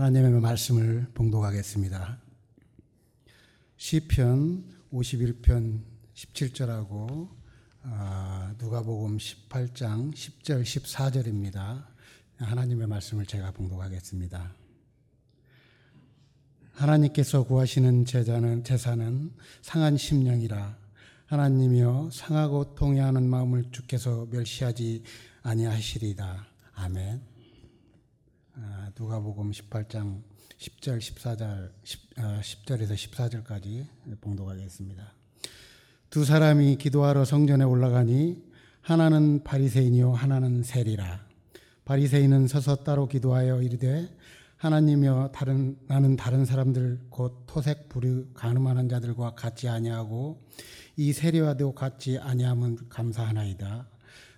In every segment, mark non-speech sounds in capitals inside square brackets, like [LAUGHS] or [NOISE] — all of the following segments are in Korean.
하나님의 말씀을 봉독하겠습니다. 시편 51편 17절하고 아, 누가복음 18장 10절 14절입니다. 하나님의 말씀을 제가 봉독하겠습니다. 하나님께서 구하시는 제자는 제사는 상한 심령이라 하나님이여 상하고 통해하는 마음을 주께서 멸시하지 아니하시리다. 아멘. 아, 누가복음 18장 10절 14절 10, 10절에서 14절까지 봉독하겠습니다. 두 사람이 기도하러 성전에 올라가니 하나는 바리새인이요 하나는 세리라. 바리새인은 서서 따로 기도하여 이르되 하나님여 다른 나는 다른 사람들 곧 토색 부류 가늠하는 자들과 같지 아니하고 이 세리와도 같지 아니함은 감사하나이다.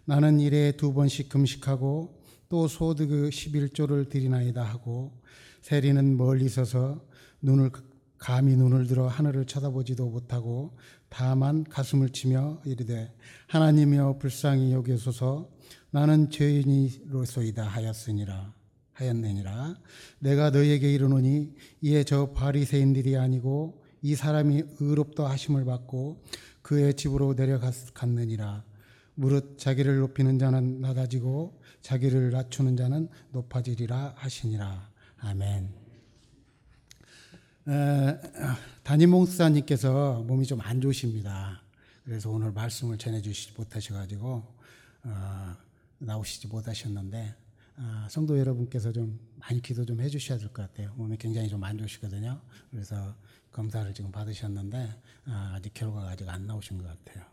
나는 일에 두 번씩 금식하고 또 소득 11조를 드리나이다 하고 세리는 멀리 서서 눈을 감히 눈을 들어 하늘을 쳐다보지도 못하고 다만 가슴을 치며 이르되 하나님이여 불쌍히 여기소서. 나는 죄인이로소이다 하였으니라 하였느니라. 내가 너에게 이르노니 이에 저 바리새인들이 아니고 이 사람이 의롭다 하심을 받고 그의 집으로 내려갔느니라. 무릇 자기를 높이는 자는 낮아지고 자기를 낮추는 자는 높아지리라 하시니라. 아멘. 에, 담임 목사님께서 몸이 좀 안 좋으십니다. 그래서 오늘 말씀을 전해주시지 못하셔가지고 어, 나오시지 못하셨는데 어, 성도 여러분께서 좀 많이 기도 좀 해주셔야 될 것 같아요. 몸이 굉장히 좀 안 좋으시거든요. 그래서 검사를 지금 받으셨는데 어, 아직 결과가 아직 안 나오신 것 같아요.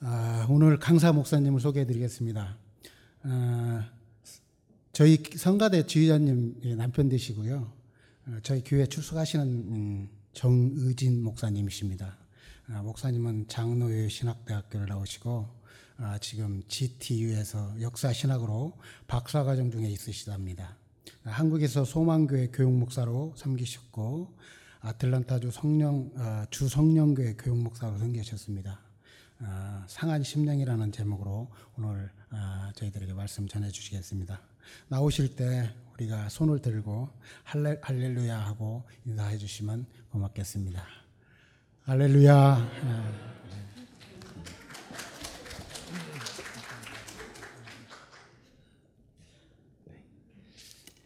아, 오늘 강사 목사님을 소개해드리겠습니다. 아, 저희 성가대 지휘자님 남편 되시고요. 어, 저희 교회 출석하시는 음, 정의진 목사님이십니다. 아, 목사님은 장로회 신학대학교를 나오시고 아, 지금 GTU에서 역사 신학으로 박사과정 중에 있으시답니다. 아, 한국에서 소망교회 교육목사로 섬기셨고 아틀란타주 성령 아, 주 성령교회 교육목사로 섬기셨습니다. 아, 상한 심령이라는 제목으로 오늘 아, 저희들에게 말씀 전해 주시겠습니다. 나오실 때 우리가 손을 들고 할렐, 할렐루야 하고 인사해 주시면 고맙겠습니다. 할렐루야.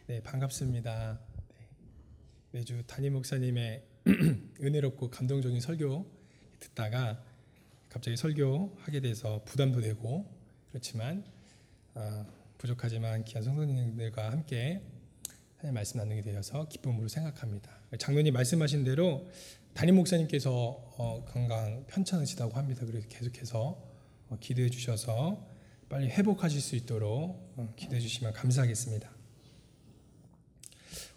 네, 반갑습니다. 네, 매주 담임 목사님의 [CLEARS THROAT] 은혜롭고 감동적인 설교 듣다가 갑자기 설교하게 돼서 부담도 되고 그렇지만 어, 부족하지만 귀한 성도님들과 함께 하나님 말씀 나누게 되어서 기쁨으로 생각합니다. 장로님 말씀하신 대로 담임 목사님께서 어, 건강 편찮으시다고 합니다. 그래서 계속해서 어, 기도해 주셔서 빨리 회복하실 수 있도록 어, 기도해 주시면 감사하겠습니다.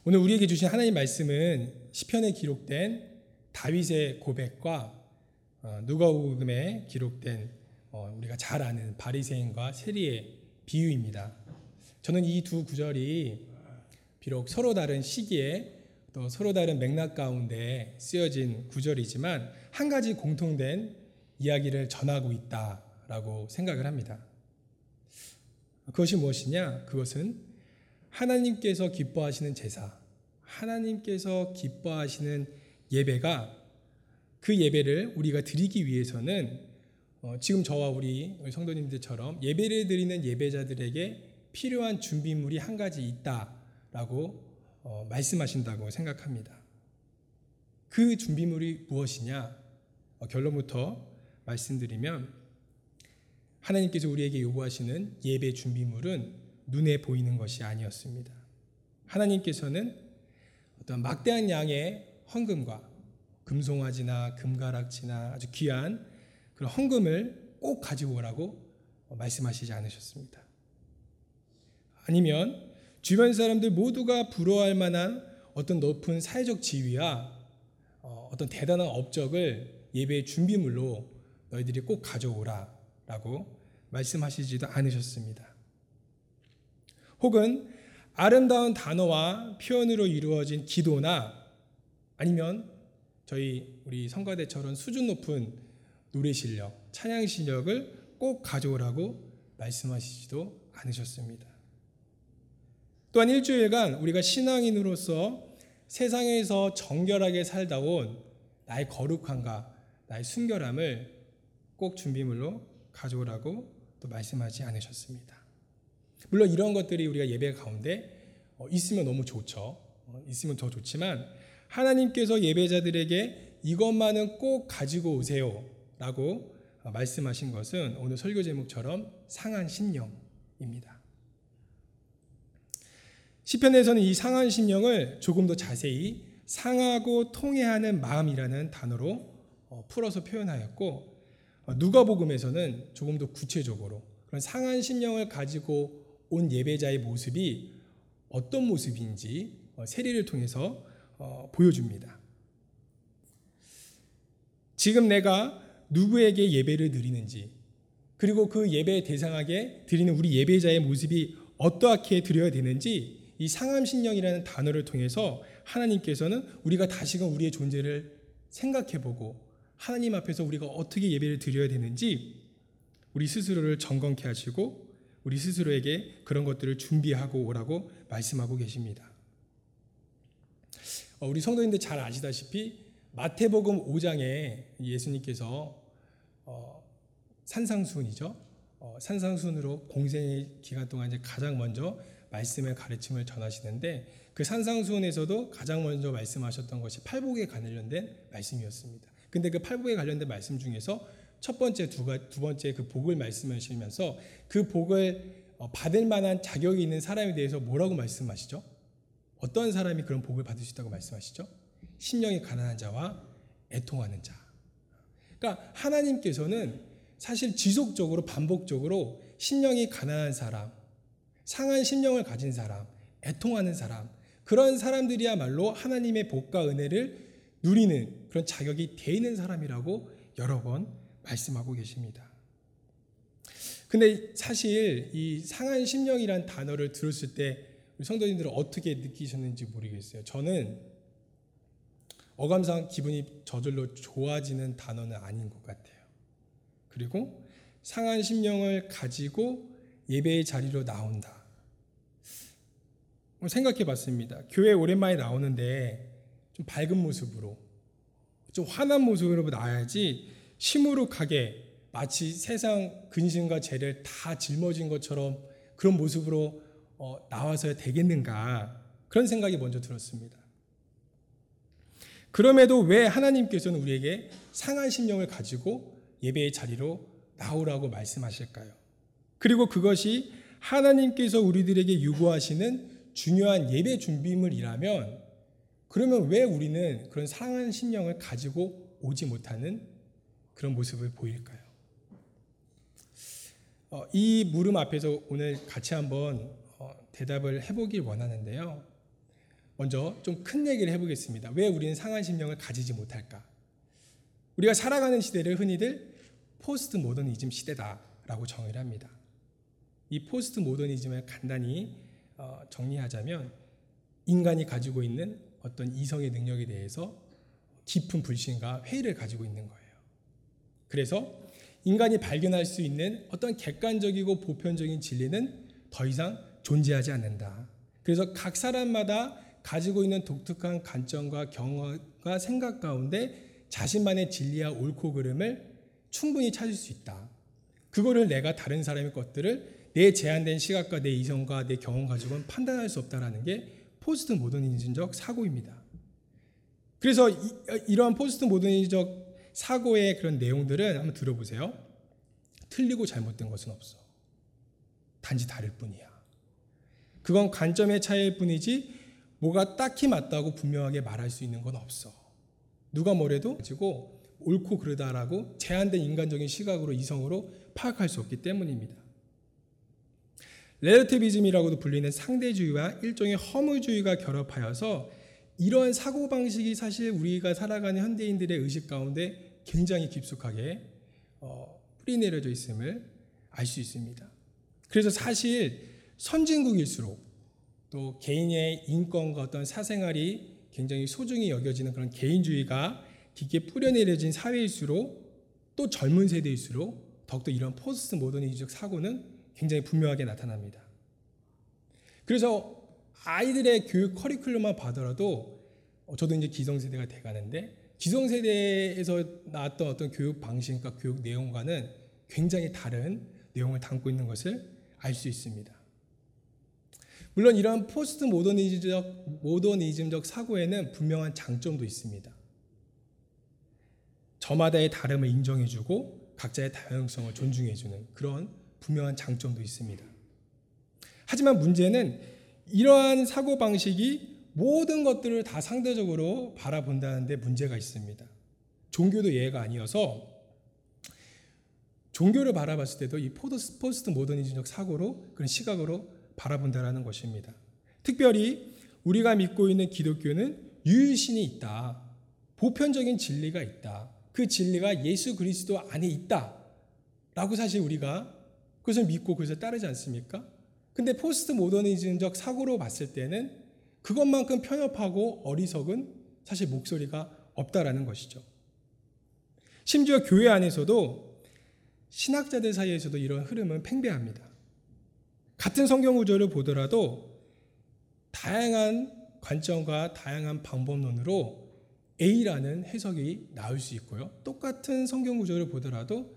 오늘 우리에게 주신 하나님 말씀은 시편에 기록된 다윗의 고백과 어, 누가복음에 기록된 어, 우리가 잘 아는 바리새인과 세리의 비유입니다. 저는 이 두 구절이 비록 서로 다른 시기에 또 서로 다른 맥락 가운데 쓰여진 구절이지만 한 가지 공통된 이야기를 전하고 있다라고 생각을 합니다. 그것이 무엇이냐? 그것은 하나님께서 기뻐하시는 제사, 하나님께서 기뻐하시는 예배가 그 예배를 우리가 드리기 위해서는 어, 지금 저와 우리 성도님들처럼 예배를 드리는 예배자들에게 필요한 준비물이 한 가지 있다라고 어, 말씀하신다고 생각합니다. 그 준비물이 무엇이냐? 어, 결론부터 말씀드리면 하나님께서 우리에게 요구하시는 예배 준비물은 눈에 보이는 것이 아니었습니다. 하나님께서는 어떤 막대한 양의 헌금과 금송아지나 금가락지나 아주 귀한 그런 헌금을 꼭 가지고 오라고 말씀하시지 않으셨습니다. 아니면 주변 사람들 모두가 부러워할 만한 어떤 높은 사회적 지위와 어, 어떤 대단한 업적을 예배의 준비물로 너희들이 꼭 가져오라 라고 말씀하시지도 않으셨습니다. 혹은 아름다운 단어와 표현으로 이루어진 기도나 아니면 저희 우리 성가대처럼 수준 높은 노래 실력, 찬양 실력을 꼭 가져오라고 말씀하시지도 않으셨습니다. 또한 일주일간 우리가 신앙인으로서 세상에서 정결하게 살다 온 나의 거룩함과 나의 순결함을 꼭 준비물로 가져오라고 또 말씀하지 않으셨습니다. 물론 이런 것들이 우리가 예배 가운데 어, 있으면 너무 좋죠. 어, 있으면 더 좋지만 하나님께서 예배자들에게 이것만은 꼭 가지고 오세요 라고 어, 말씀하신 것은 오늘 설교 제목처럼 상한 심령입니다. 시편에서는 이 상한 심령을 조금 더 자세히 상하고 통해하는 마음이라는 단어로 어, 풀어서 표현하였고 어, 누가복음에서는 조금 더 구체적으로 그런 상한 심령을 가지고 온 예배자의 모습이 어떤 모습인지 어, 세례를 통해서 어, 보여줍니다. 지금 내가 누구에게 예배를 드리는지 그리고 그 예배 대상하게 드리는 우리 예배자의 모습이 어떠하게 드려야 되는지 이 상함 신령이라는 단어를 통해서 하나님께서는 우리가 다시금 우리의 존재를 생각해 보고 하나님 앞에서 우리가 어떻게 예배를 드려야 되는지 우리 스스로를 점검케 하시고 우리 스스로에게 그런 것들을 준비하고 오라고 말씀하고 계십니다. 어, 우리 성도님들 잘 아시다시피 마태복음 5장에 예수님께서 어, 산상수훈이죠. 어, 산상수훈으로 공생의 기간 동안 이제 가장 먼저 말씀의 가르침을 전하시는데 그 산상수훈에서도 가장 먼저 말씀하셨던 것이 팔복에 관련된 말씀이었습니다. 근데 그 팔복에 관련된 말씀 중에서 첫 번째 두, 가, 두 번째 그 복을 말씀하시면서 그 복을 어, 받을 만한 자격이 있는 사람에 대해서 뭐라고 말씀하시죠? 어떤 사람이 그런 복을 받을 수 있다고 말씀하시죠? 심령이 가난한 자와 애통하는 자. 그러니까 하나님께서는 사실 지속적으로 반복적으로 심령이 가난한 사람, 상한 심령을 가진 사람, 애통하는 사람, 그런 사람들이야말로 하나님의 복과 은혜를 누리는 그런 자격이 돼 있는 사람이라고 여러 번 말씀하고 계십니다. 근데 사실 이 상한 심령이란 단어를 들었을 때 성도님들은 어떻게 느끼셨는지 모르겠어요. 저는 어감상 기분이 저절로 좋아지는 단어는 아닌 것 같아요. 그리고 상한 심령을 가지고 예배의 자리로 나온다. 생각해 봤습니다. 교회 오랜만에 나오는데 좀 밝은 모습으로, 좀 환한 모습으로 나와야지 시무룩하게 마치 세상 근심과 죄를 다 짊어진 것처럼 그런 모습으로 어, 나와서야 되겠는가 그런 생각이 먼저 들었습니다. 그럼에도 왜 하나님께서는 우리에게 상한 심령을 가지고 예배의 자리로 나오라고 말씀하실까요? 그리고 그것이 하나님께서 우리들에게 요구하시는 중요한 예배 준비물이라면 그러면 왜 우리는 그런 상한 심령을 가지고 오지 못하는 그런 모습을 보일까요? 어, 이 물음 앞에서 오늘 같이 한번 어, 대답을 해보길 원하는데요. 먼저 좀 큰 얘기를 해보겠습니다. 왜 우리는 상한 심령을 가지지 못할까? 우리가 살아가는 시대를 흔히들 포스트 모더니즘 시대다라고 정의를 합니다. 이 포스트 모더니즘을 간단히 어, 정리하자면 인간이 가지고 있는 어떤 이성의 능력에 대해서 깊은 불신과 회의를 가지고 있는 거예요. 그래서 인간이 발견할 수 있는 어떤 객관적이고 보편적인 진리는 더 이상 존재하지 않는다. 그래서 각 사람마다 가지고 있는 독특한 관점과 경험과 생각 가운데 자신만의 진리와 옳고 그름을 충분히 찾을 수 있다. 그거를 내가 다른 사람의 것들을 내 제한된 시각과 내 이성과 내 경험 가지고는 판단할 수 없다라는 게 포스트 모더니즘적 사고입니다. 그래서 이러한 포스트 모더니즘적 사고의 그런 내용들은 한번 들어보세요. 틀리고 잘못된 것은 없어. 단지 다를 뿐이야. 그건 관점의 차이일 뿐이지 뭐가 딱히 맞다고 분명하게 말할 수 있는 건 없어. 누가 뭐래도 가지고 옳고 그르다라고 제한된 인간적인 시각으로 이성으로 파악할 수 없기 때문입니다. 레러티비즘이라고도 불리는 상대주의와 일종의 허무주의가 결합하여서 이러한 사고방식이 사실 우리가 살아가는 현대인들의 의식 가운데 굉장히 깊숙하게 어, 뿌리 내려져 있음을 알 수 있습니다. 그래서 사실 선진국일수록 또 개인의 인권과 어떤 사생활이 굉장히 소중히 여겨지는 그런 개인주의가 깊게 뿌려내려진 사회일수록 또 젊은 세대일수록 더욱더 이런 포스트 모더니즘적 사고는 굉장히 분명하게 나타납니다. 그래서 아이들의 교육 커리큘럼만 봐더라도 어, 저도 이제 기성세대가 돼가는데 기성세대에서 나왔던 어떤 교육 방식과 교육 내용과는 굉장히 다른 내용을 담고 있는 것을 알 수 있습니다. 물론 이러한 포스트 모더니즘적, 모더니즘적 사고에는 분명한 장점도 있습니다. 저마다의 다름을 인정해주고 각자의 다양성을 존중해주는 그런 분명한 장점도 있습니다. 하지만 문제는 이러한 사고 방식이 모든 것들을 다 상대적으로 바라본다는데 문제가 있습니다. 종교도 예외가 아니어서 종교를 바라봤을 때도 이 포스트 모더니즘적 사고로 그런 시각으로 바라본다라는 것입니다. 특별히 우리가 믿고 있는 기독교는 유일신이 있다. 보편적인 진리가 있다. 그 진리가 예수 그리스도 안에 있다. 라고 사실 우리가 그것을 믿고 그것을 따르지 않습니까? 근데 포스트 모더니즘적 사고로 봤을 때는 그것만큼 편협하고 어리석은 사실 목소리가 없다라는 것이죠. 심지어 교회 안에서도 신학자들 사이에서도 이런 흐름은 팽배합니다. 같은 성경 구절을 보더라도 다양한 관점과 다양한 방법론으로 A라는 해석이 나올 수 있고요. 똑같은 성경 구절을 보더라도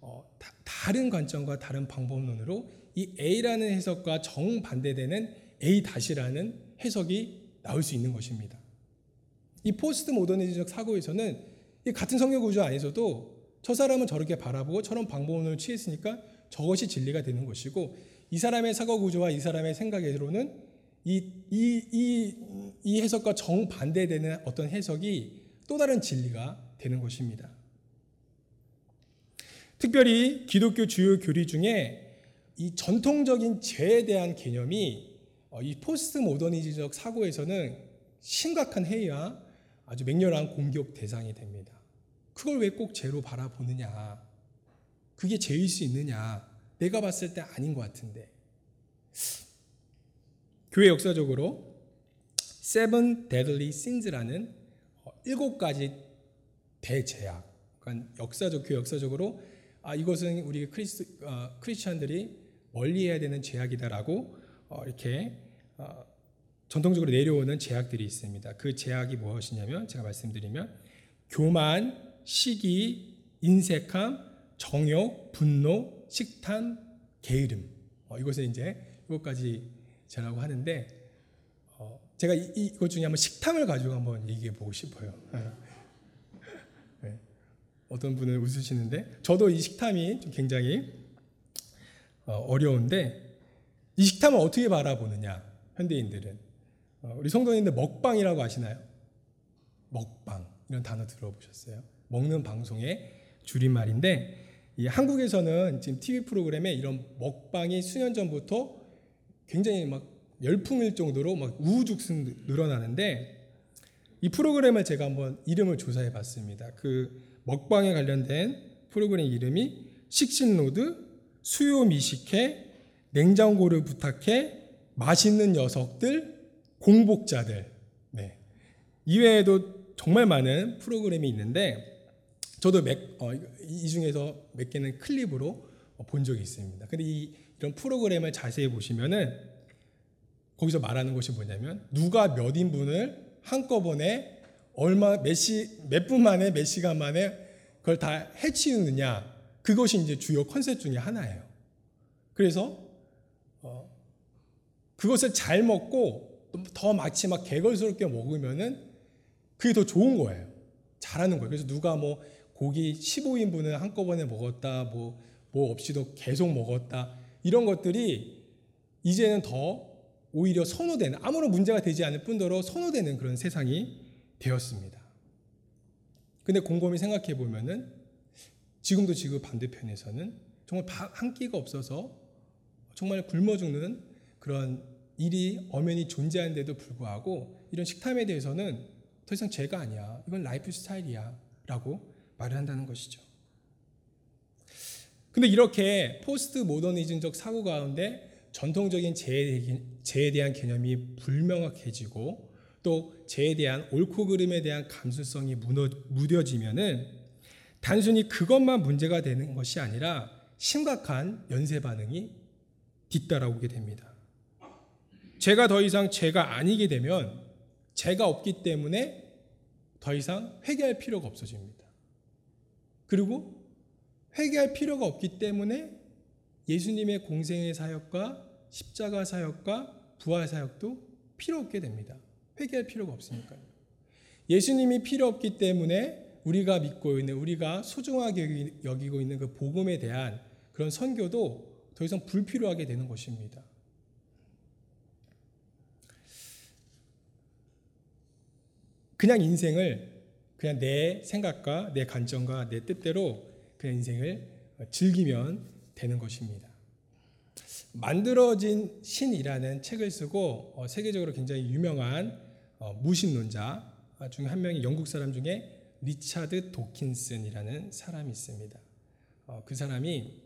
어, 다, 른 관점과 다른 방법론으로 이 A라는 해석과 정반대되는 A-라는 해석이 나올 수 있는 것입니다. 이 포스트 모더니즘적 사고에서는 이 같은 성경 구조 안에서도 저 사람은 저렇게 바라보고 저런 방법론을 취했으니까 저것이 진리가 되는 것이고 이 사람의 사고 구조와 이 사람의 생각으로는 이, 이, 이, 이 해석과 정반대되는 어떤 해석이 또 다른 진리가 되는 것입니다. 특별히 기독교 주요 교리 중에 이 전통적인 죄에 대한 개념이 어, 이 포스트 모더니즘적 사고에서는 심각한 해이와 아주 맹렬한 공격 대상이 됩니다. 그걸 왜 꼭 죄로 바라보느냐? 그게 죄일 수 있느냐? 내가 봤을 때 아닌 것 같은데. 교회 역사적으로 Seven Deadly Sins라는 어, 일곱 가지 대제약. 그러니까 역사적 교회 역사적으로 아 이것은 우리 크리스 어, 크리스천들이 멀리해야 되는 제약이다라고 어, 이렇게 어, 전통적으로 내려오는 제약들이 있습니다. 그 제약이 무엇이냐면 제가 말씀드리면 교만, 시기, 인색함, 정욕, 분노, 식탐, 게으름. 어, 이것을 이제 이것까지 제라고 하는데 어, 제가 이, 이것 중에 한번 식탐을 가지고 한번 얘기해 보고 싶어요. 네. 어떤 분은 웃으시는데 저도 이 식탐이 좀 굉장히 어, 어려운데 이 식탐을 어떻게 바라보느냐 현대인들은 어, 우리 성도님들 먹방이라고 아시나요? 먹방 이런 단어 들어보셨어요? 먹는 방송의 줄임말인데 이 한국에서는 지금 TV 프로그램에 이런 먹방이 수년 전부터 굉장히 막 열풍일 정도로 막 우후죽순 늘어나는데 이 프로그램을 제가 한번 이름을 조사해 봤습니다. 그 먹방에 관련된 프로그램 이름이 식신로드 수요 미식회, 냉장고를 부탁해, 맛있는 녀석들, 공복자들. 네. 이외에도 정말 많은 프로그램이 있는데 저도 몇, 어, 이 중에서 몇 개는 클립으로 본 적이 있습니다. 근데 이, 이런 프로그램을 자세히 보시면은 거기서 말하는 것이 뭐냐면 누가 몇 인분을 한꺼번에 얼마 몇 시 몇 분 만에 몇 시간 만에 그걸 다 해치우느냐 그것이 이제 주요 컨셉 중에 하나예요. 그래서 어, 그것을 잘 먹고 더 마치 막 개걸스럽게 먹으면은 그게 더 좋은 거예요. 잘하는 거예요. 그래서 누가 뭐 고기 15인분을 한꺼번에 먹었다, 뭐, 뭐 없이도 계속 먹었다, 이런 것들이 이제는 더 오히려 선호되는, 아무런 문제가 되지 않을 뿐더러 선호되는 그런 세상이 되었습니다. 근데 곰곰이 생각해 보면은 지금도 지금 반대편에서는 정말 한 끼가 없어서 정말 굶어 죽는 그런 일이 엄연히 존재하는데도 불구하고 이런 식탐에 대해서는 더 이상 죄가 아니야. 이건 라이프 스타일이야. 라고 말을 한다는 것이죠. 근데 이렇게 포스트 모더니즘적 사고 가운데 전통적인 죄에 대한 개념이 불명확해지고 또 죄에 대한 옳고 그름에 대한 감수성이 무뎌지면은 단순히 그것만 문제가 되는 것이 아니라 심각한 연쇄 반응이 뒤따라오게 됩니다. 제가 더 이상 죄가 아니게 되면 죄가 없기 때문에 더 이상 회개할 필요가 없어집니다. 그리고 회개할 필요가 없기 때문에 예수님의 공생의 사역과 십자가 사역과 부활 사역도 필요 없게 됩니다. 회개할 필요가 없으니까요. 예수님이 필요 없기 때문에 우리가 믿고 있는 우리가 소중하게 여기고 있는 그 복음에 대한 그런 선교도 더 이상 불필요하게 되는 것입니다. 그냥 인생을 그냥 내 생각과 내 관점과 내 뜻대로 그냥 인생을 즐기면 되는 것입니다. 만들어진 신이라는 책을 쓰고 어, 세계적으로 굉장히 유명한 어, 무신론자 중에 한 명이 영국 사람 중에 리차드 도킨슨이라는 사람이 있습니다. 어, 그 사람이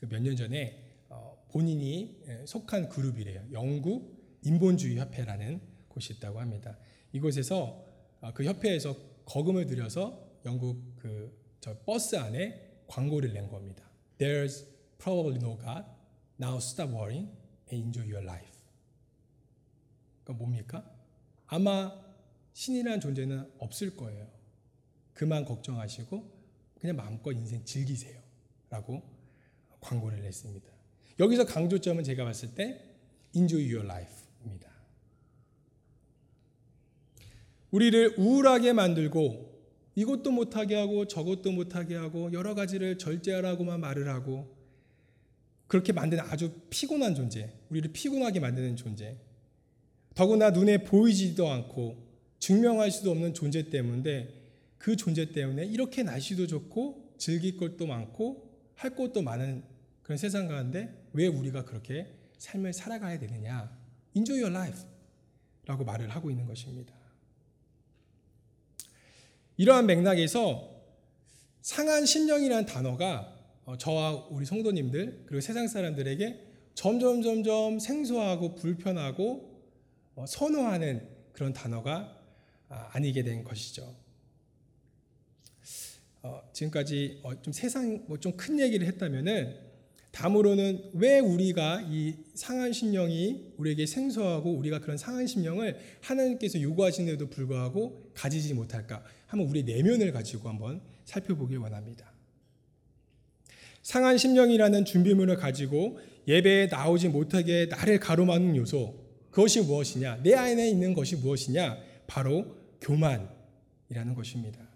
몇 년 전에 어, 본인이 예, 속한 그룹이래요. 영국 인본주의 협회라는 곳이 있다고 합니다. 이곳에서 어, 그 협회에서 거금을 들여서 영국 그 저 버스 안에 광고를 낸 겁니다. There's probably no God. Now stop worrying and enjoy your life. 그러니까 뭡니까? 아마 신이라는 존재는 없을 거예요. 그만 걱정하시고 그냥 마음껏 인생 즐기세요. 라고 광고를 냈습니다. 여기서 강조점은 제가 봤을 때 enjoy your life입니다. 우리를 우울하게 만들고 이것도 못하게 하고 저것도 못하게 하고 여러 가지를 절제하라고만 말을 하고 그렇게 만드는 아주 피곤한 존재, 우리를 피곤하게 만드는 존재. 더구나 눈에 보이지도 않고 증명할 수도 없는 존재 때문에 그 존재 때문에 이렇게 날씨도 좋고 즐길 것도 많고 할 것도 많은 그런 세상 가운데 왜 우리가 그렇게 삶을 살아가야 되느냐? Enjoy your life 라고 말을 하고 있는 것입니다. 이러한 맥락에서 상한 심령이라는 단어가 어, 저와 우리 성도님들 그리고 세상 사람들에게 점점 점점 생소하고 불편하고 어, 선호하는 그런 단어가 아, 아니게 된 것이죠. 어, 지금까지 좀 세상 뭐 좀 큰 얘기를 했다면은 다음으로는 왜 우리가 이 상한 심령이 우리에게 생소하고 우리가 그런 상한 심령을 하나님께서 요구하시는데도 불구하고 가지지 못할까? 한번 우리 내면을 가지고 한번 살펴보길 원합니다. 상한 심령이라는 준비물을 가지고 예배에 나오지 못하게 나를 가로막는 요소 그것이 무엇이냐? 내 안에 있는 것이 무엇이냐? 바로 교만이라는 것입니다.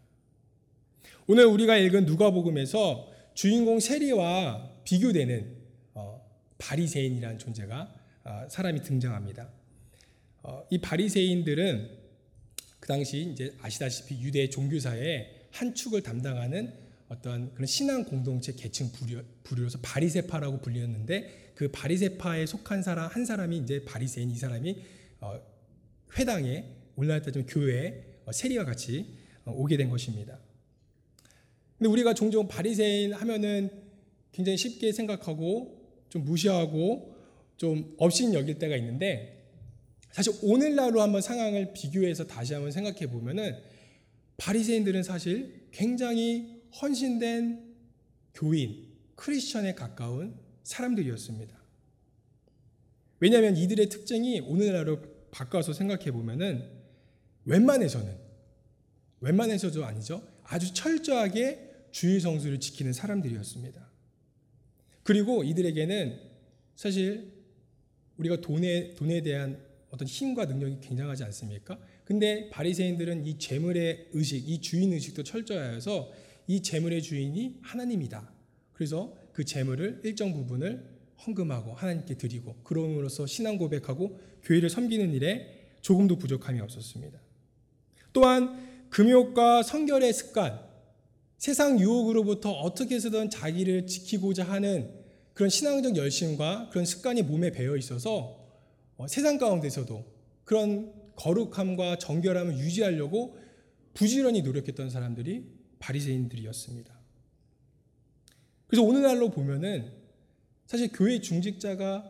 오늘 우리가 읽은 누가복음에서 주인공 세리와 비교되는 어, 바리새인이라는 존재가 어, 사람이 등장합니다. 어, 이 바리새인들은 그 당시 이제 아시다시피 유대 종교사의 한 축을 담당하는 어떤 그런 신앙 공동체 계층 부류, 부류로서 바리세파라고 불리었는데 그 바리세파에 속한 사람 한 사람이 이제 바리새인 이 사람이 어, 회당에 올라왔다 좀 교회에 어, 세리와 같이 어, 오게 된 것입니다. 근데 우리가 종종 바리새인 하면은 굉장히 쉽게 생각하고 좀 무시하고 좀 없인 여길 때가 있는데 사실 오늘날로 한번 상황을 비교해서 다시 한번 생각해 보면은 바리새인들은 사실 굉장히 헌신된 교인, 크리스천에 가까운 사람들이었습니다. 왜냐하면 이들의 특징이 오늘날로 바꿔서 생각해 보면은 웬만해서는 웬만해서도 아니죠. 아주 철저하게 주의 성수를 지키는 사람들이었습니다. 그리고 이들에게는 사실 우리가 돈에 돈에 대한 어떤 힘과 능력이 굉장하지 않습니까? 근데 바리새인들은 이 재물의 의식, 이 주인 의식도 철저하여서 이 재물의 주인이 하나님이다. 그래서 그 재물을 일정 부분을 헌금하고 하나님께 드리고 그럼으로써 신앙 고백하고 교회를 섬기는 일에 조금도 부족함이 없었습니다. 또한 금욕과 성결의 습관, 세상 유혹으로부터 어떻게 해서든 자기를 지키고자 하는 그런 신앙적 열심과 그런 습관이 몸에 배어 있어서 어, 세상 가운데서도 그런 거룩함과 정결함을 유지하려고 부지런히 노력했던 사람들이 바리새인들이었습니다. 그래서 오늘날로 보면은 사실 교회 중직자가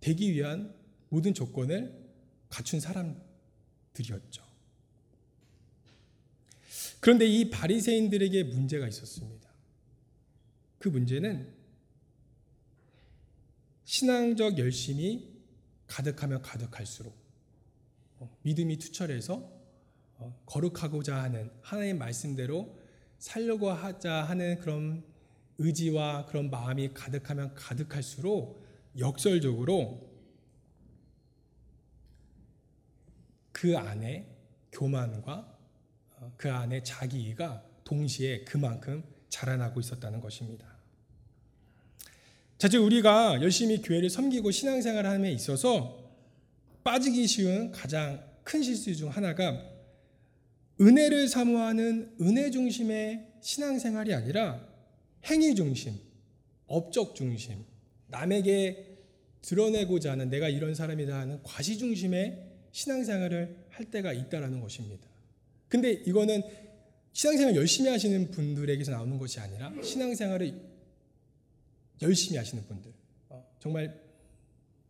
되기 위한 모든 조건을 갖춘 사람들이었죠. 그런데 이 바리새인들에게 문제가 있었습니다. 그 문제는 신앙적 열심이 가득하면 가득할수록 어, 믿음이 투철해서 어, 거룩하고자 하는 하나님 말씀대로 살려고 하자 하는 그런 의지와 그런 마음이 가득하면 가득할수록 역설적으로 그 안에 교만과 어, 그 안에 자기가 동시에 그만큼 자라나고 있었다는 것입니다. 자, 즉 우리가 열심히 교회를 섬기고 신앙생활을 함에 있어서 빠지기 쉬운 가장 큰 실수 중 하나가 은혜를 사모하는 은혜 중심의 신앙생활이 아니라 행위 중심, 업적 중심, 남에게 드러내고자 하는 내가 이런 사람이다 하는 과시 중심의 신앙생활을 할 때가 있다라는 것입니다. 근데 이거는 신앙생활 열심히 하시는 분들에게서 나오는 것이 아니라 신앙생활을 열심히 하시는 분들, 어, 정말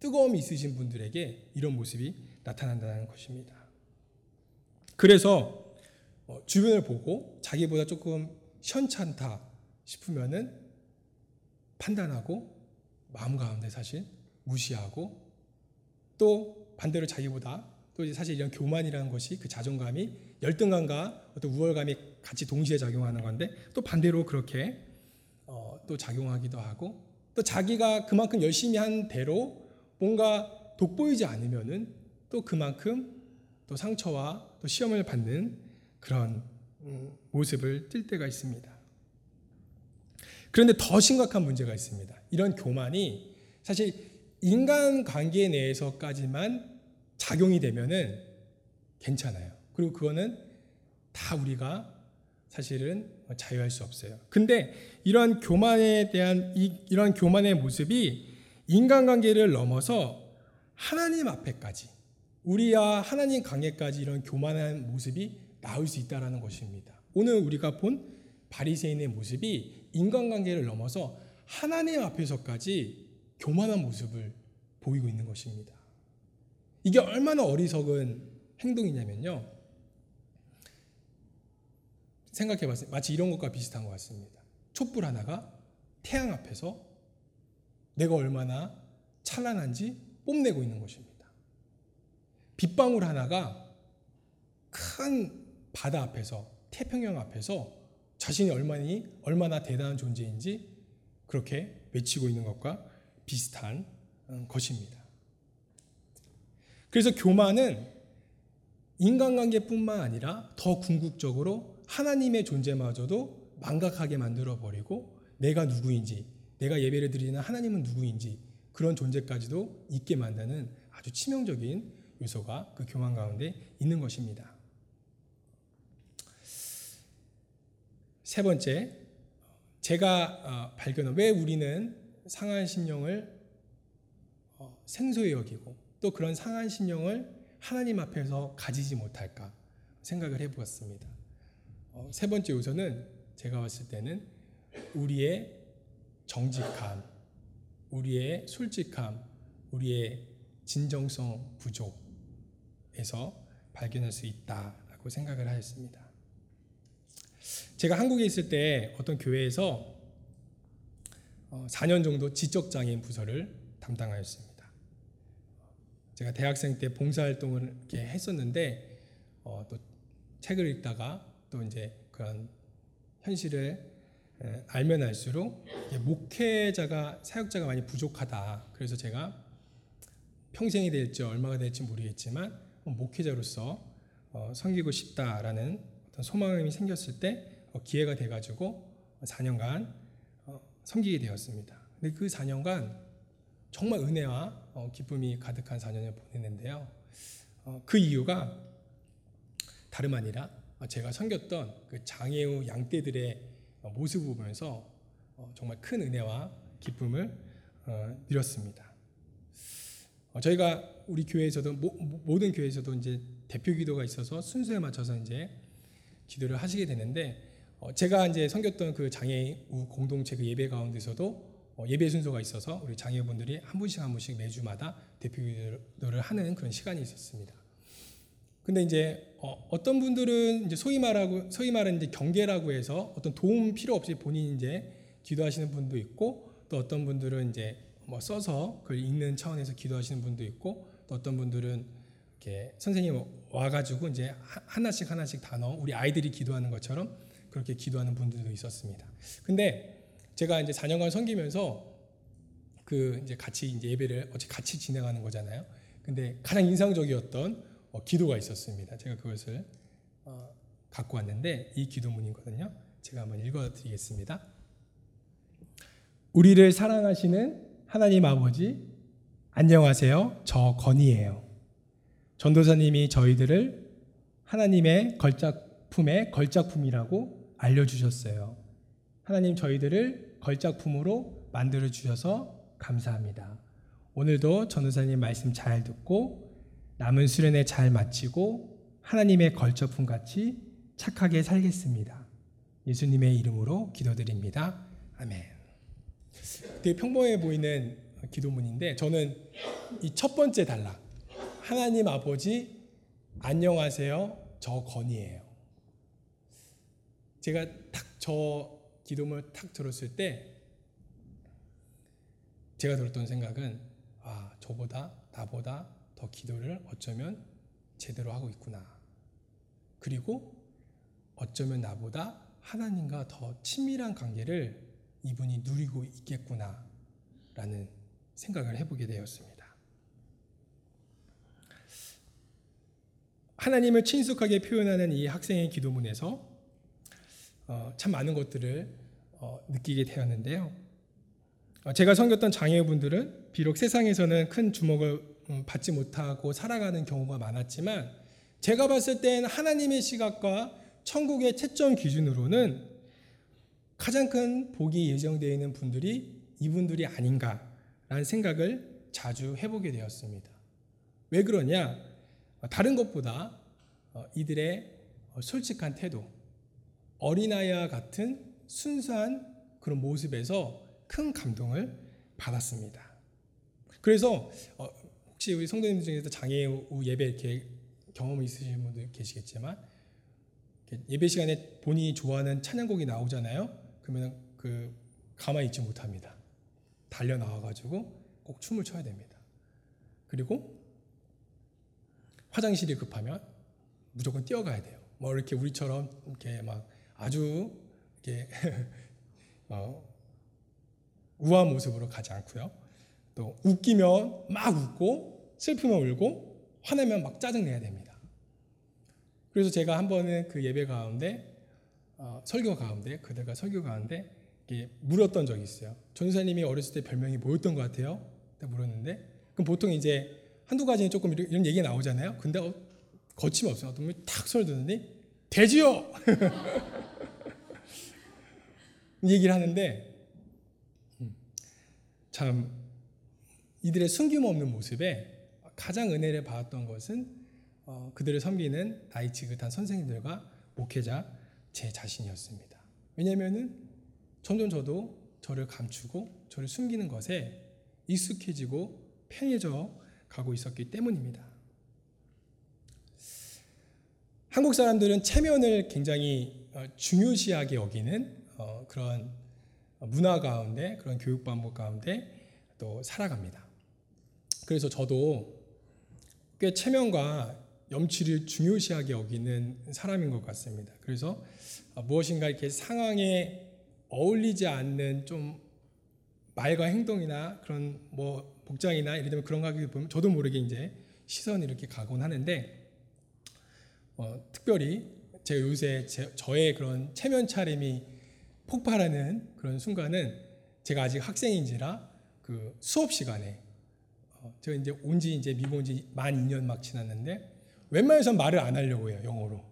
뜨거움이 있으신 분들에게 이런 모습이 나타난다는 것입니다. 그래서 어, 주변을 보고 자기보다 조금 현찮다 싶으면은 판단하고 마음 가운데 사실 무시하고 또 반대로 자기보다 또 이제 사실 이런 교만이라는 것이 그 자존감이 열등감과 어떤 우월감이 같이 동시에 작용하는 건데 또 반대로 그렇게 어, 또 작용하기도 하고 또 자기가 그만큼 열심히 한 대로 뭔가 돋보이지 않으면은 또 그만큼 또 상처와 또 시험을 받는 그런 음, 모습을 띌 때가 있습니다. 그런데 더 심각한 문제가 있습니다. 이런 교만이 사실 인간 관계 내에서까지만 작용이 되면은 괜찮아요. 그리고 그거는 다 우리가 사실은 자유할 수 없어요. 근데 이러한 교만에 대한 이, 이러한 교만의 모습이 인간관계를 넘어서 하나님 앞에까지 우리와 하나님 관계까지 이런 교만한 모습이 나올 수 있다라는 것입니다. 오늘 우리가 본 바리새인의 모습이 인간관계를 넘어서 하나님 앞에서까지 교만한 모습을 보이고 있는 것입니다. 이게 얼마나 어리석은 행동이냐면요. 생각해 봤어요. 마치 이런 것과 비슷한 것 같습니다. 촛불 하나가 태양 앞에서 내가 얼마나 찬란한지 뽐내고 있는 것입니다. 빗방울 하나가 큰 바다 앞에서 태평양 앞에서 자신이 얼마나, 얼마나 대단한 존재인지 그렇게 외치고 있는 것과 비슷한 음, 것입니다. 그래서 교만은 인간관계뿐만 아니라 더 궁극적으로 하나님의 존재마저도 망각하게 만들어 버리고 내가 누구인지, 내가 예배를 드리는 하나님은 누구인지 그런 존재까지도 있게 만드는 아주 치명적인 요소가 그 교만 가운데 있는 것입니다. 세 번째, 제가 어, 발견한 왜 우리는 상한 심령을 어, 생소히 여기고 또 그런 상한 심령을 하나님 앞에서 가지지 못할까 생각을 해보았습니다. 어, 세 번째 요소는 제가 봤을 때는 우리의 정직함, 우리의 솔직함, 우리의 진정성 부족에서 발견할 수 있다라고 생각을 하였습니다. 제가 한국에 있을 때 어떤 교회에서 4년 정도 지적장애인 부서를 담당하였습니다. 제가 대학생 때 봉사활동을 이렇게 했었는데 어, 또 책을 읽다가 또 이제 그런 현실을 알면 알수록 목회자가 사역자가 많이 부족하다. 그래서 제가 평생이 될지 얼마가 될지 모르겠지만 목회자로서 어, 섬기고 싶다라는 어떤 소망이 생겼을 때 어, 기회가 돼가지고 4년간 섬기게 되었습니다. 근데 그 4년간 정말 은혜와 어, 기쁨이 가득한 4년을 보냈는데요. 어, 그 이유가 다름 아니라 제가 섬겼던 그 장애우 양떼들의 모습을 보면서 어, 정말 큰 은혜와 기쁨을 누렸습니다. 저희가 우리 교회에서도 모든 교회에서도 이제 대표 기도가 있어서 순서에 맞춰서 이제 기도를 하시게 되는데 제가 이제 섬겼던 그 장애우 공동체 그 예배 가운데서도 어, 예배 순서가 있어서 우리 장애분들이 한 분씩 한 분씩 매주마다 대표 기도를 하는 그런 시간이 있었습니다. 근데 이제 어, 떤 분들은 이제 소위 말하고 소위 말하는 이제 경계라고 해서 어떤 도움 필요 없이 본인이 이제 기도하시는 분도 있고 또 어떤 분들은 이제 뭐 써서 그걸 읽는 차원에서 기도하시는 분도 있고 또 어떤 분들은 이렇게 선생님 와가지고 이제 하- 하나씩 하나씩 단어 우리 아이들이 기도하는 것처럼 그렇게 기도하는 분들도 있었습니다. 근데 제가 이제 4년간 섬기면서 그 이제 같이 이제 예배를 어찌 같이 진행하는 거잖아요. 근데 가장 인상적이었던 어, 기도가 있었습니다. 제가 그것을 어, 갖고 왔는데 이 기도문이거든요. 제가 한번 읽어드리겠습니다. 우리를 사랑하시는 하나님 아버지 안녕하세요. 저 건이에요. 전도사님이 저희들을 하나님의 걸작품의 걸작품이라고 알려주셨어요. 하나님 저희들을 걸작품으로 만들어 주셔서 감사합니다. 오늘도 전도사님 말씀 잘 듣고 남은 수련회 잘 마치고 하나님의 걸작품 같이 착하게 살겠습니다. 예수님의 이름으로 기도드립니다. 아멘. 되게 평범해 보이는 기도문인데 저는 이 첫 번째 단락 하나님 아버지 안녕하세요 저 건이에요. 제가 딱 저 기도문을 탁 들었을 때 제가 들었던 생각은 아 저보다 나보다 더 기도를 어쩌면 제대로 하고 있구나. 그리고 어쩌면 나보다 하나님과 더 친밀한 관계를 이분이 누리고 있겠구나 라는 생각을 해보게 되었습니다. 하나님을 친숙하게 표현하는 이 학생의 기도문에서 어, 참 많은 것들을 어, 느끼게 되었는데요. 어, 제가 섬겼던 장애우분들은 비록 세상에서는 큰 주목을 음, 받지 못하고 살아가는 경우가 많았지만 제가 봤을 땐 하나님의 시각과 천국의 채점 기준으로는 가장 큰 복이 예정되어 있는 분들이 이분들이 아닌가라는 생각을 자주 해보게 되었습니다. 왜 그러냐? 어, 다른 것보다 어, 이들의 어, 솔직한 태도, 어린아이와 같은 순수한 그런 모습에서 큰 감동을 받았습니다. 그래서 어, 혹시 우리 성도님들 중에서 장애우 예배 이렇게 경험이 있으신 분들 계시겠지만 예배 시간에 본인이 좋아하는 찬양곡이 나오잖아요. 그러면 그 가만히 있지 못합니다. 달려 나와가지고 꼭 춤을 춰야 됩니다. 그리고 화장실이 급하면 무조건 뛰어가야 돼요. 뭐 이렇게 우리처럼 이렇게 막 아주 이렇게 [LAUGHS] 어, 우아한 모습으로 가지 않고요. 또 웃기면 막 웃고 슬프면 울고 화내면 막 짜증 내야 됩니다. 그래서 제가 한 번은 그 예배 가운데 어, 설교 가운데 그들과 설교 가운데 물었던 적이 있어요. 전사님이 어렸을 때 별명이 뭐였던 것 같아요? 딱 물었는데 그럼 보통 이제 한두 가지는 조금 이런, 얘기 나오잖아요. 근데 어, 거침없어요. 어떤 분이 탁 소리 듣는데 돼지요. [LAUGHS] 얘기를 하는데 음, 참 이들의 숨김없는 모습에 가장 은혜를 받았던 것은 어, 그들을 섬기는 나이 지긋한 선생님들과 목회자 제 자신이었습니다. 왜냐하면은 점점 저도 저를 감추고 저를 숨기는 것에 익숙해지고 편해져 가고 있었기 때문입니다. 한국 사람들은 체면을 굉장히 어, 중요시하게 여기는 어, 그런 문화 가운데 그런 교육 방법 가운데 또 살아갑니다. 그래서 저도 꽤 체면과 염치를 중요시하게 여기는 사람인 것 같습니다. 그래서 어, 무엇인가 이렇게 상황에 어울리지 않는 좀 말과 행동이나 그런 뭐 복장이나 예를 들면 그런 거 하게 보면 저도 모르게 이제 시선이 이렇게 가곤 하는데 어, 특별히 제 요새 제, 저의 그런 체면 차림이 폭발하는 그런 순간은 제가 아직 학생인지라 그 수업 시간에 어, 제가 이제 온 지 이제 미국 온 지 만 2년 막 지났는데 웬만해선 말을 안 하려고 해요 영어로.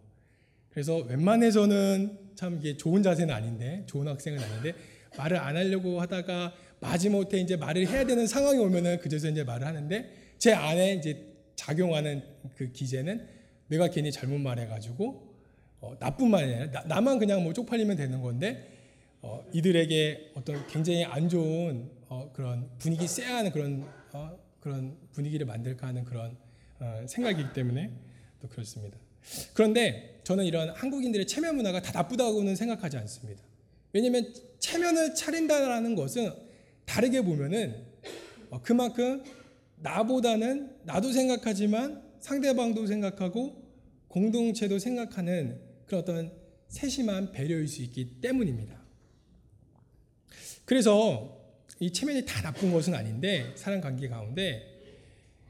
그래서 웬만해서는 참 이게 좋은 자세는 아닌데 좋은 학생은 아닌데 말을 안 하려고 하다가 마지못해 이제 말을 해야 되는 상황이 오면은 그제서 이제 말을 하는데 제 안에 이제 작용하는 그 기제는 내가 괜히 잘못 말해가지고 어, 말이 아니라 나, 만 그냥 뭐 쪽팔리면 되는 건데 어, 이들에게 어떤 굉장히 안 좋은 어, 그런 분위기 쎄한 그런 어, 그런 분위기를 만들까 하는 그런 어, 생각이기 때문에 또 그렇습니다. 그런데 저는 이런 한국인들의 체면 문화가 다 나쁘다고는 생각하지 않습니다. 왜냐하면 체면을 차린다라는 것은 다르게 보면은 어, 그만큼 나보다는 나도 생각하지만 상대방도 생각하고 공동체도 생각하는 그런 어떤 세심한 배려일 수 있기 때문입니다. 그래서 이 체면이 다 나쁜 것은 아닌데 사람 관계 가운데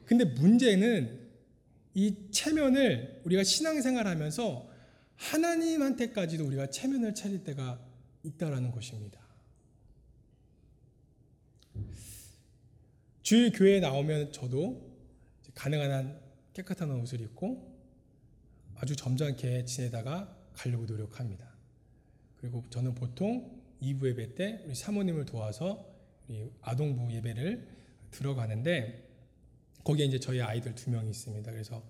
근데 문제는 이 체면을 우리가 신앙생활하면서 하나님한테까지도 우리가 체면을 차릴 때가 있다라는 것입니다. 주일 교회에 나오면 저도 가능한 한 깨끗한 옷을 입고 아주 점잖게 지내다가 가려고 노력합니다. 그리고 저는 보통 2부 예배 때 우리 사모님을 도와서 아동부 예배를 들어가는데 거기에 이제 저희 아이들 두 명이 있습니다. 그래서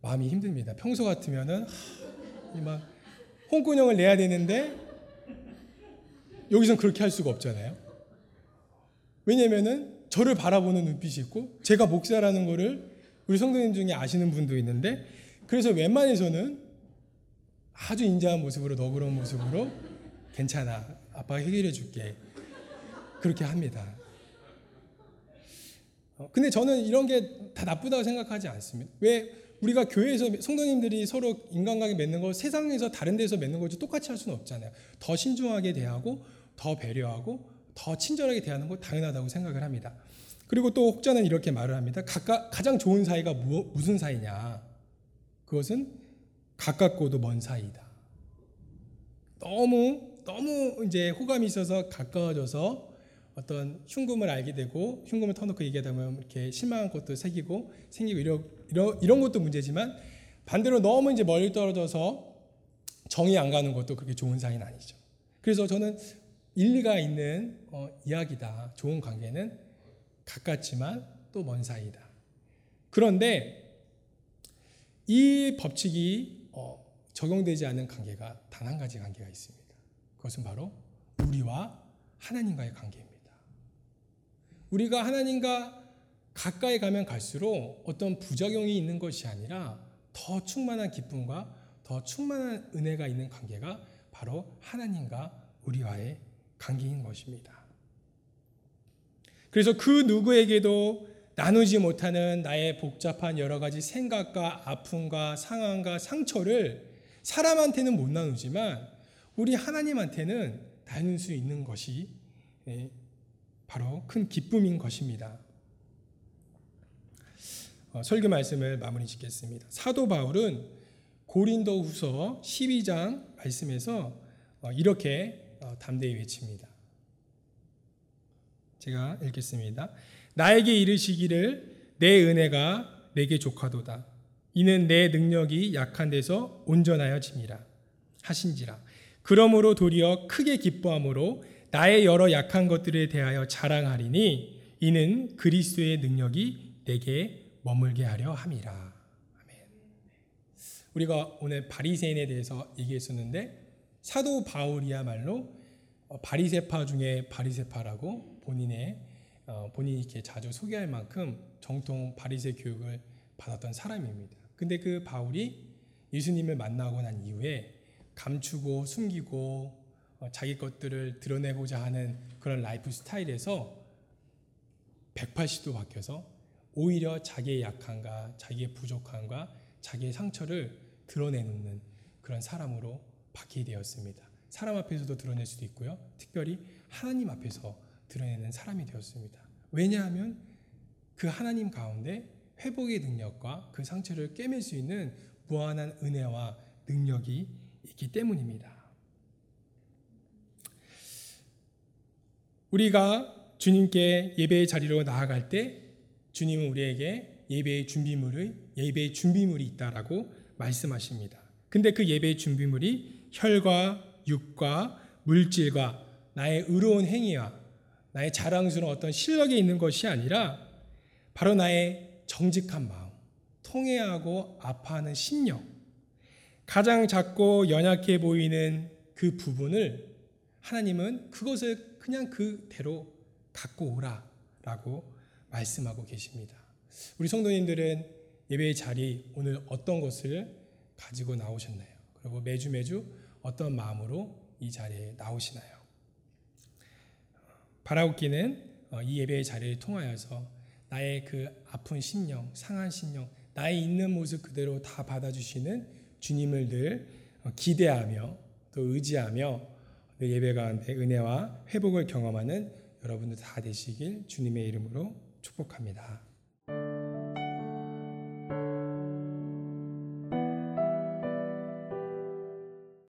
마음이 힘듭니다. 평소 같으면은 하, 막 홍군형을 내야 되는데 여기선 그렇게 할 수가 없잖아요. 왜냐면은 저를 바라보는 눈빛이 있고 제가 목사라는 거를 우리 성도님 중에 아시는 분도 있는데 그래서 웬만해서는 아주 인자한 모습으로 너그러운 모습으로 괜찮아 아빠가 해결해 줄게 그렇게 합니다. 어, 근데 저는 이런 게 다 나쁘다고 생각하지 않습니다. 왜 우리가 교회에서 성도님들이 서로 인간관계 맺는 거 세상에서 다른 데서 맺는 거지 똑같이 할 수는 없잖아요. 더 신중하게 대하고 더 배려하고 더 친절하게 대하는 거 당연하다고 생각을 합니다. 그리고 또 혹자는 이렇게 말을 합니다. 가까, 가장 좋은 사이가 무, 무슨 사이냐? 그것은 가깝고도 먼 사이다. 너무 너무 이제 호감이 있어서 가까워져서 어떤 흉금을 알게 되고 흉금을 터놓고 얘기하다 보면 이렇게 실망한 것도 생기고 생기고 이런 이런 이런 것도 문제지만 반대로 너무 이제 멀리 떨어져서 정이 안 가는 것도 그렇게 좋은 사이는 아니죠. 그래서 저는 일리가 있는 어, 이야기다. 좋은 관계는 가깝지만 또 먼 사이다. 그런데 이 법칙이 어, 적용되지 않은 관계가 단 한 가지 관계가 있습니다. 그것은 바로 우리와 하나님과의 관계입니다. 우리가 하나님과 가까이 가면 갈수록 어떤 부작용이 있는 것이 아니라 더 충만한 기쁨과 더 충만한 은혜가 있는 관계가 바로 하나님과 우리와의 관계인 것입니다. 그래서 그 누구에게도 나누지 못하는 나의 복잡한 여러 가지 생각과 아픔과 상황과 상처를 사람한테는 못 나누지만 우리 하나님한테는 나눌 수 있는 것이 예, 바로 큰 기쁨인 것입니다. 어, 설교 말씀을 마무리 짓겠습니다. 사도 바울은 고린도 후서 12장 말씀에서 어, 이렇게 어, 담대히 외칩니다. 제가 읽겠습니다. 나에게 이르시기를 내 은혜가 내게 족하도다. 이는 내 능력이 약한 데서 온전하여 짐이라 하신지라. 그러므로 도리어 크게 기뻐함으로 나의 여러 약한 것들에 대하여 자랑하리니 이는 그리스도의 능력이 내게 머물게 하려 함이라. 아멘. 우리가 오늘 바리새인에 대해서 얘기했었는데 사도 바울이야말로 어, 바리새파 중에 바리새파라고 본인의 어, 본인이 이렇게 자주 소개할 만큼 정통 바리새 교육을 받았던 사람입니다. 근데 그 바울이 예수님을 만나고 난 이후에 감추고 숨기고 어, 자기 것들을 드러내고자 하는 그런 라이프 스타일에서 180도 바뀌어서 오히려 자기의 약함과 자기의 부족함과 자기의 상처를 드러내놓는 그런 사람으로 바뀌게 되었습니다. 사람 앞에서도 드러낼 수도 있고요. 특별히 하나님 앞에서 드러내는 사람이 되었습니다. 왜냐하면 그 하나님 가운데 회복의 능력과 그 상처를 깨맬 수 있는 무한한 은혜와 능력이 있기 때문입니다. 우리가 주님께 예배의 자리로 나아갈 때 주님은 우리에게 예배의 준비물의 예배의 준비물이 있다라고 말씀하십니다. 근데 그 예배의 준비물이 혈과 육과 물질과 나의 의로운 행위와 나의 자랑스러운 어떤 실력에 있는 것이 아니라 바로 나의 정직한 마음, 통회하고 아파하는 심령, 가장 작고 연약해 보이는 그 부분을 하나님은 그것을 그냥 그대로 갖고 오라 라고 말씀하고 계십니다. 우리 성도님들은 예배의 자리 오늘 어떤 것을 가지고 나오셨나요? 그리고 매주 매주 어떤 마음으로 이 자리에 나오시나요? 바라옵기는 어, 이 예배의 자리를 통하여서 나의 그 아픈 심령, 상한 심령, 나의 있는 모습 그대로 다 받아주시는 주님을 늘 어, 기대하며 또 의지하며 늘 예배 가운데 은혜와 회복을 경험하는 여러분들 다 되시길 주님의 이름으로 축복합니다.